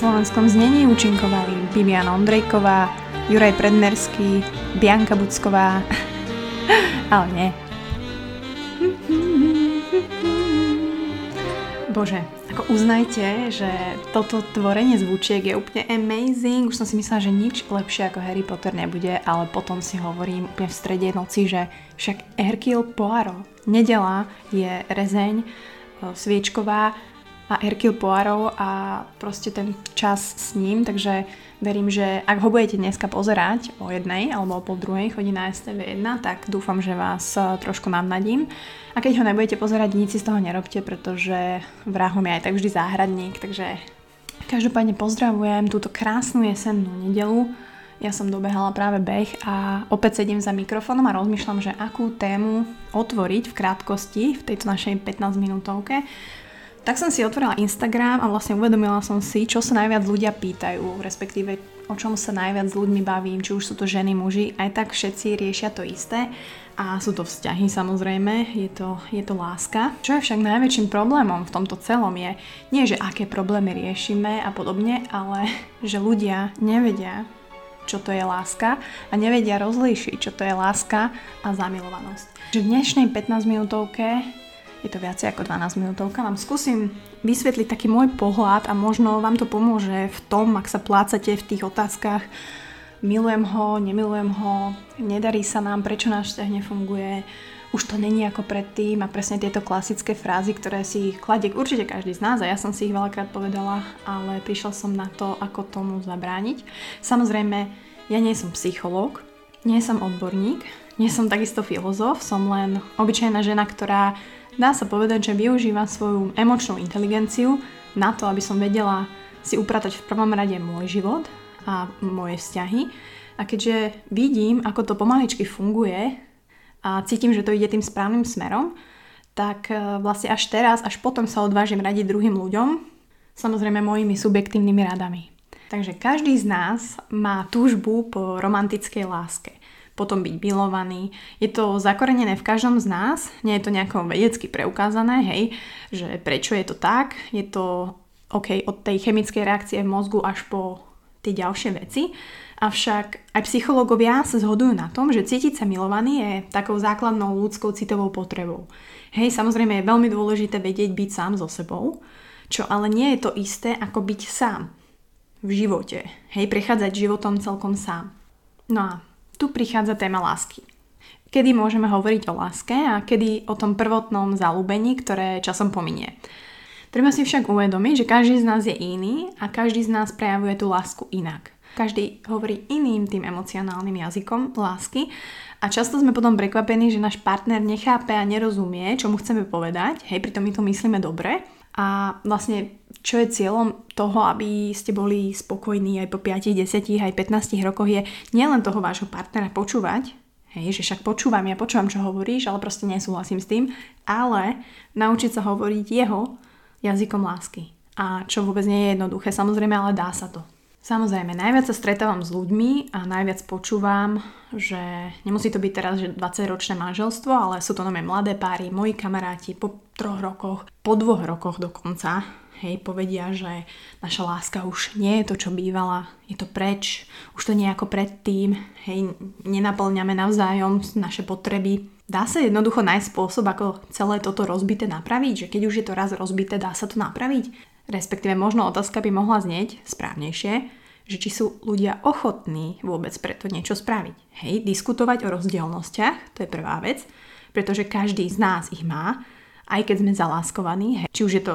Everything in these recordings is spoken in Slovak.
slovenskom znení účinkovali Bibiana Ondrejková, Juraj Predmerský, Bianka Bucková, ale nie. Bože, ako uznajte, že toto tvorenie zvučiek je úplne amazing. Už som si myslela, že nič lepšie ako Harry Potter nebude, ale potom si hovorím úplne v strede noci, že však Hercule Poirot. Nedela je rezeň e, sviečková a Hercule Poirot a proste ten čas s ním, takže verím, že ak ho budete dneska pozerať o jednej alebo o pol druhej chodí na STV1, tak dúfam, že vás e, trošku navnadím. A keď ho nebudete pozerať, nič si z toho nerobte, pretože vrahom je aj tak vždy záhradník, takže každopádne pozdravujem túto krásnu jesennú nedelu. Ja som dobehala práve beh a opäť sedím za mikrofónom a rozmýšľam, že akú tému otvoriť v krátkosti v tejto našej 15 minútovke. Tak som si otvorila Instagram a vlastne uvedomila som si, čo sa najviac ľudia pýtajú, respektíve o čom sa najviac s ľuďmi bavím, či už sú to ženy, muži, aj tak všetci riešia to isté a sú to vzťahy samozrejme, je to, je to láska. Čo je však najväčším problémom v tomto celom je, nie že aké problémy riešime a podobne, ale že ľudia nevedia, čo to je láska a nevedia rozlíšiť, čo to je láska a zamilovanosť. Že v dnešnej 15 minútovke je to viacej ako 12 minútovka, vám skúsim vysvetliť taký môj pohľad a možno vám to pomôže v tom, ak sa plácate v tých otázkach, milujem ho, nemilujem ho, nedarí sa nám, prečo náš vzťah nefunguje, už to není ako predtým a presne tieto klasické frázy, ktoré si kladie určite každý z nás a ja som si ich veľakrát povedala, ale prišla som na to, ako tomu zabrániť. Samozrejme, ja nie som psychológ, nie som odborník, nie som takisto filozof, som len obyčajná žena, ktorá Dá sa povedať, že využívam svoju emočnú inteligenciu na to, aby som vedela si upratať v prvom rade môj život a moje vzťahy. A keďže vidím, ako to pomaličky funguje a cítim, že to ide tým správnym smerom, tak e, vlastne až teraz, až potom sa odvážim radiť druhým ľuďom, samozrejme mojimi subjektívnymi radami. Takže každý z nás má túžbu po romantickej láske potom byť milovaný. Je to zakorenené v každom z nás, nie je to nejako vedecky preukázané, hej, že prečo je to tak, je to OK od tej chemickej reakcie v mozgu až po tie ďalšie veci. Avšak aj psychológovia sa zhodujú na tom, že cítiť sa milovaný je takou základnou ľudskou citovou potrebou. Hej, samozrejme je veľmi dôležité vedieť byť sám so sebou, čo ale nie je to isté ako byť sám v živote. Hej, prechádzať životom celkom sám. No a tu prichádza téma lásky. Kedy môžeme hovoriť o láske a kedy o tom prvotnom zalúbení, ktoré časom pominie. Treba si však uvedomiť, že každý z nás je iný a každý z nás prejavuje tú lásku inak. Každý hovorí iným tým emocionálnym jazykom lásky a často sme potom prekvapení, že náš partner nechápe a nerozumie, čo mu chceme povedať, hej, pritom my to myslíme dobre a vlastne čo je cieľom toho, aby ste boli spokojní aj po 5, 10, aj 15 rokoch je nielen toho vášho partnera počúvať, hej, že však počúvam, ja počúvam, čo hovoríš, ale proste nesúhlasím s tým, ale naučiť sa hovoriť jeho jazykom lásky. A čo vôbec nie je jednoduché, samozrejme, ale dá sa to. Samozrejme, najviac sa stretávam s ľuďmi a najviac počúvam, že nemusí to byť teraz že 20-ročné manželstvo, ale sú to nové mladé páry, moji kamaráti po troch rokoch, po dvoch rokoch dokonca, hej, povedia, že naša láska už nie je to, čo bývala, je to preč, už to nie je ako predtým, hej, nenaplňame navzájom naše potreby. Dá sa jednoducho nájsť spôsob, ako celé toto rozbité napraviť, že keď už je to raz rozbité, dá sa to napraviť? Respektíve možno otázka by mohla znieť správnejšie, že či sú ľudia ochotní vôbec preto niečo spraviť. Hej, diskutovať o rozdielnostiach, to je prvá vec, pretože každý z nás ich má, aj keď sme zaláskovaní, hej, či už je to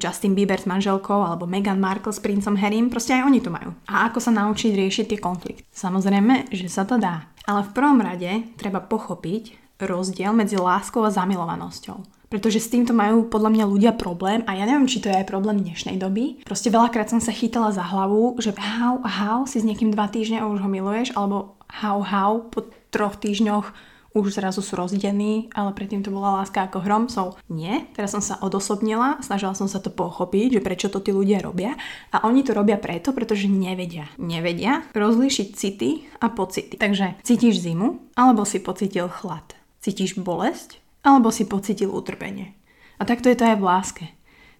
Justin Bieber s manželkou alebo Meghan Markle s princom Harrym, proste aj oni to majú. A ako sa naučiť riešiť tie konflikty? Samozrejme, že sa to dá. Ale v prvom rade treba pochopiť rozdiel medzi láskou a zamilovanosťou pretože s týmto majú podľa mňa ľudia problém a ja neviem, či to je aj problém dnešnej doby. Proste veľakrát som sa chytala za hlavu, že how, how, si s niekým dva týždne a už ho miluješ, alebo how, how, po troch týždňoch už zrazu sú rozdení, ale predtým to bola láska ako hrom. So, nie, teraz som sa odosobnila, snažila som sa to pochopiť, že prečo to tí ľudia robia. A oni to robia preto, pretože nevedia. Nevedia rozlíšiť city a pocity. Takže cítiš zimu, alebo si pocítil chlad. Cítiš bolesť, alebo si pocitil utrpenie. A takto je to aj v láske.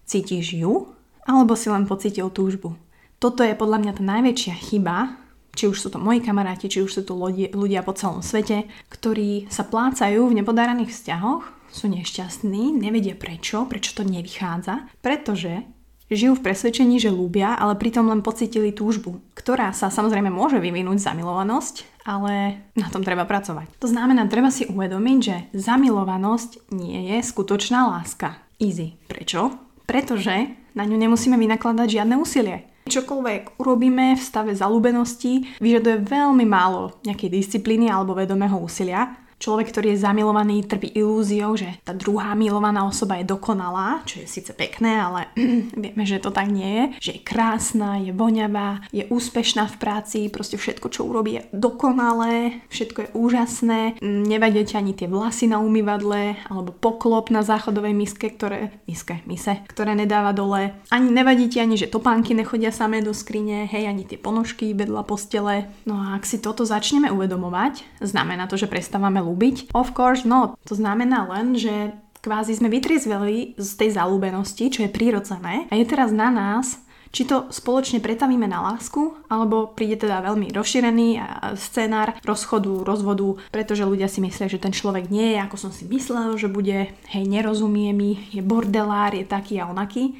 Cítiš ju, alebo si len pocitil túžbu. Toto je podľa mňa tá najväčšia chyba, či už sú to moji kamaráti, či už sú to ľudia, po celom svete, ktorí sa plácajú v nepodaraných vzťahoch, sú nešťastní, nevedia prečo, prečo to nevychádza, pretože Žijú v presvedčení, že ľúbia, ale pritom len pocitili túžbu, ktorá sa samozrejme môže vyvinúť zamilovanosť, ale na tom treba pracovať. To znamená, treba si uvedomiť, že zamilovanosť nie je skutočná láska. Easy. Prečo? Pretože na ňu nemusíme vynakladať žiadne úsilie. Čokoľvek urobíme v stave zalúbenosti vyžaduje veľmi málo nejakej disciplíny alebo vedomého úsilia Človek, ktorý je zamilovaný, trpí ilúziou, že tá druhá milovaná osoba je dokonalá, čo je síce pekné, ale vieme, že to tak nie je. Že je krásna, je voňavá, je úspešná v práci, proste všetko, čo urobí je dokonalé, všetko je úžasné, nevadia ťa ani tie vlasy na umývadle, alebo poklop na záchodovej miske, ktoré, miske, mise, ktoré nedáva dole. Ani nevadí ti ani, že topánky nechodia samé do skrine, hej, ani tie ponožky vedľa postele. No a ak si toto začneme uvedomovať, znamená to, že prestávame ľúbiť? Of course not. To znamená len, že kvázi sme vytriezveli z tej zalúbenosti, čo je prírodzené a je teraz na nás, či to spoločne pretavíme na lásku, alebo príde teda veľmi rozšírený scenár rozchodu, rozvodu, pretože ľudia si myslia, že ten človek nie je, ako som si myslel, že bude, hej, nerozumie mi, je bordelár, je taký a onaký.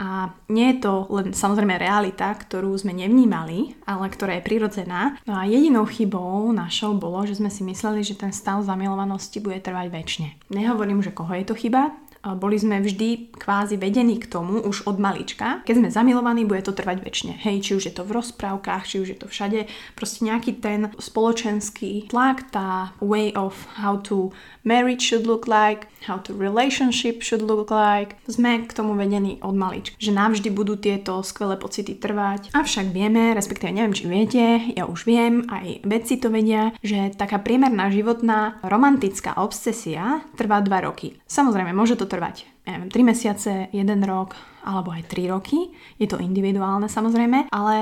A nie je to len samozrejme realita, ktorú sme nevnímali, ale ktorá je prirodzená. No a jedinou chybou našou bolo, že sme si mysleli, že ten stav zamilovanosti bude trvať väčšine. Nehovorím, že koho je to chyba, boli sme vždy kvázi vedení k tomu už od malička. Keď sme zamilovaní, bude to trvať väčšine. Hej, či už je to v rozprávkach, či už je to všade. Proste nejaký ten spoločenský tlak, tá way of how to marriage should look like, how to relationship should look like. Sme k tomu vedení od malička. Že navždy budú tieto skvelé pocity trvať. Avšak vieme, respektíve neviem, či viete, ja už viem, aj vedci to vedia, že taká priemerná životná romantická obsesia trvá 2 roky. Samozrejme, môže to trvať neviem, 3 mesiace, 1 rok alebo aj 3 roky. Je to individuálne samozrejme, ale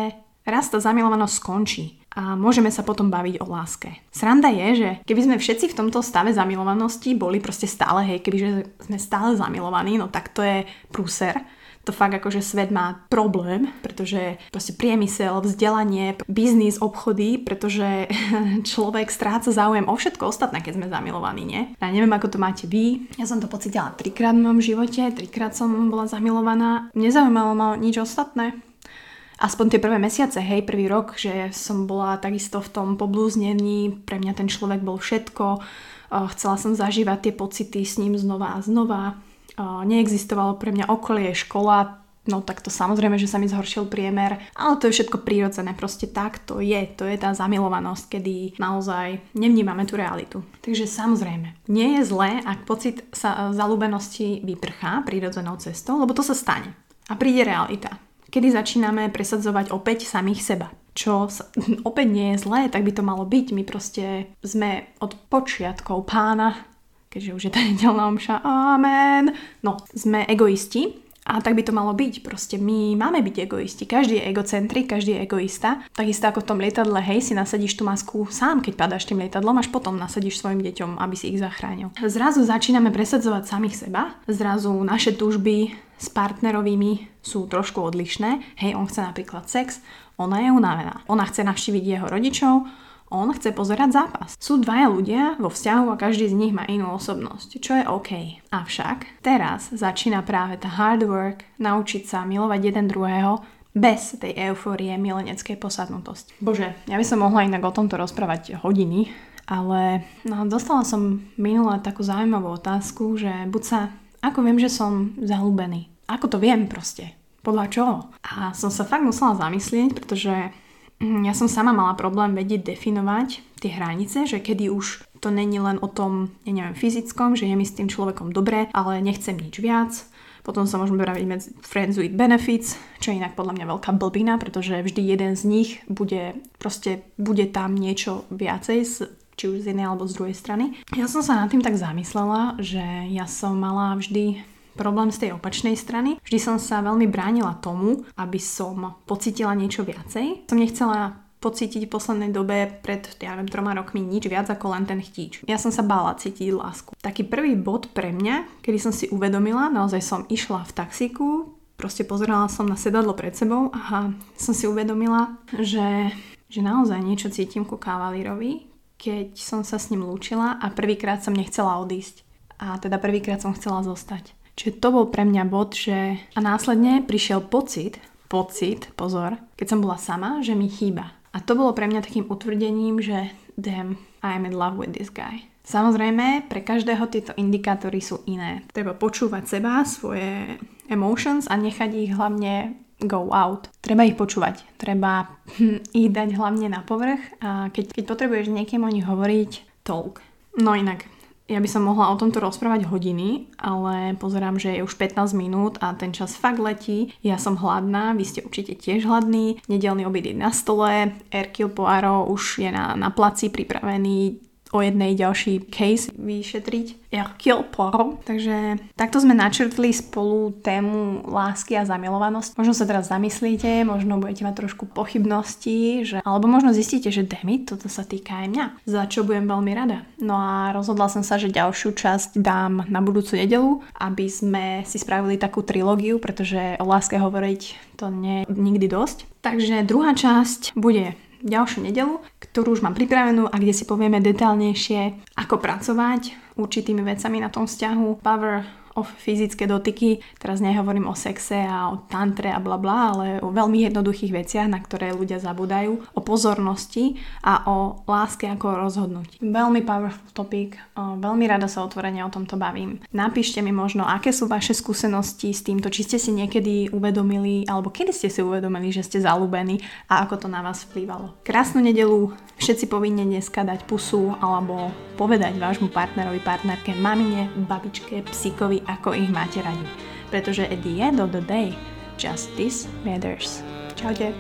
raz tá zamilovanosť skončí a môžeme sa potom baviť o láske. Sranda je, že keby sme všetci v tomto stave zamilovanosti boli proste stále, hej, kebyže sme stále zamilovaní, no tak to je prúser to fakt akože svet má problém, pretože proste priemysel, vzdelanie, biznis, obchody, pretože človek stráca záujem o všetko ostatné, keď sme zamilovaní, nie? Ja neviem, ako to máte vy. Ja som to pocitila trikrát v mojom živote, trikrát som bola zamilovaná. Nezaujímalo ma nič ostatné aspoň tie prvé mesiace, hej, prvý rok, že som bola takisto v tom poblúznení, pre mňa ten človek bol všetko, chcela som zažívať tie pocity s ním znova a znova, neexistovalo pre mňa okolie, škola, no tak to samozrejme, že sa mi zhoršil priemer, ale to je všetko prírodzené, proste tak to je, to je tá zamilovanosť, kedy naozaj nevnímame tú realitu. Takže samozrejme, nie je zlé, ak pocit sa zalúbenosti vyprchá prírodzenou cestou, lebo to sa stane. A príde realita. Kedy začíname presadzovať opäť samých seba čo sa, opäť nie je zlé, tak by to malo byť. My proste sme od počiatkov pána keďže už je tá nedelná omša, amen. No, sme egoisti a tak by to malo byť. Proste my máme byť egoisti. Každý je egocentrik, každý je egoista. Takisto ako v tom lietadle, hej, si nasadíš tú masku sám, keď padáš tým lietadlom, až potom nasadíš svojim deťom, aby si ich zachránil. Zrazu začíname presadzovať samých seba, zrazu naše túžby s partnerovými sú trošku odlišné. Hej, on chce napríklad sex, ona je unavená. Ona chce navštíviť jeho rodičov, on chce pozerať zápas. Sú dvaja ľudia vo vzťahu a každý z nich má inú osobnosť, čo je OK. Avšak teraz začína práve tá hard work naučiť sa milovať jeden druhého bez tej eufórie mileneckej posadnutosti. Bože, ja by som mohla inak o tomto rozprávať hodiny, ale no, dostala som minule takú zaujímavú otázku, že buď sa, ako viem, že som zalúbený. Ako to viem proste? Podľa čoho? A som sa fakt musela zamyslieť, pretože ja som sama mala problém vedieť definovať tie hranice, že kedy už to není len o tom, ja neviem, fyzickom, že je mi s tým človekom dobre, ale nechcem nič viac. Potom sa môžeme baviť medzi friends with benefits, čo je inak podľa mňa veľká blbina, pretože vždy jeden z nich bude, proste bude tam niečo viacej z, či už z jednej alebo z druhej strany. Ja som sa nad tým tak zamyslela, že ja som mala vždy problém z tej opačnej strany. Vždy som sa veľmi bránila tomu, aby som pocitila niečo viacej. Som nechcela pocítiť v poslednej dobe pred, ja neviem, troma rokmi nič viac ako len ten chtíč. Ja som sa bála cítiť lásku. Taký prvý bod pre mňa, kedy som si uvedomila, naozaj som išla v taxiku, proste pozerala som na sedadlo pred sebou a som si uvedomila, že, že naozaj niečo cítim ku kavalírovi, keď som sa s ním lúčila a prvýkrát som nechcela odísť. A teda prvýkrát som chcela zostať. Čiže to bol pre mňa bod, že... A následne prišiel pocit, pocit, pozor, keď som bola sama, že mi chýba. A to bolo pre mňa takým utvrdením, že damn, I'm in love with this guy. Samozrejme, pre každého tieto indikátory sú iné. Treba počúvať seba, svoje emotions a nechať ich hlavne go out. Treba ich počúvať, treba ich dať hlavne na povrch a keď, keď potrebuješ niekému o nich hovoriť, talk. No inak, ja by som mohla o tomto rozprávať hodiny, ale pozerám, že je už 15 minút a ten čas fakt letí. Ja som hladná, vy ste určite tiež hladní. Nedelný obed je na stole, Erkil Poirot už je na, na placi pripravený o jednej ďalší case vyšetriť. Hercule Poirot. Takže takto sme načrtli spolu tému lásky a zamilovanosť. Možno sa teraz zamyslíte, možno budete mať trošku pochybnosti, že, alebo možno zistíte, že demi, toto sa týka aj mňa, za čo budem veľmi rada. No a rozhodla som sa, že ďalšiu časť dám na budúcu nedelu, aby sme si spravili takú trilógiu, pretože o láske hovoriť to nie je nikdy dosť. Takže druhá časť bude ďalšiu nedelu, ktorú už mám pripravenú a kde si povieme detálnejšie, ako pracovať určitými vecami na tom vzťahu. Power o fyzické dotyky. Teraz nehovorím o sexe a o tantre a bla bla, ale o veľmi jednoduchých veciach, na ktoré ľudia zabudajú, o pozornosti a o láske ako rozhodnúť. Veľmi powerful topic, veľmi rada sa otvorene o tomto bavím. Napíšte mi možno, aké sú vaše skúsenosti s týmto, či ste si niekedy uvedomili, alebo kedy ste si uvedomili, že ste zalúbení a ako to na vás vplyvalo. Krásnu nedelu, všetci povinne dneska dať pusu alebo povedať vášmu partnerovi, partnerke, mamine, babičke, psíkovi, ako ich máte radi. Pretože at the end of the day, justice matters. Čaute.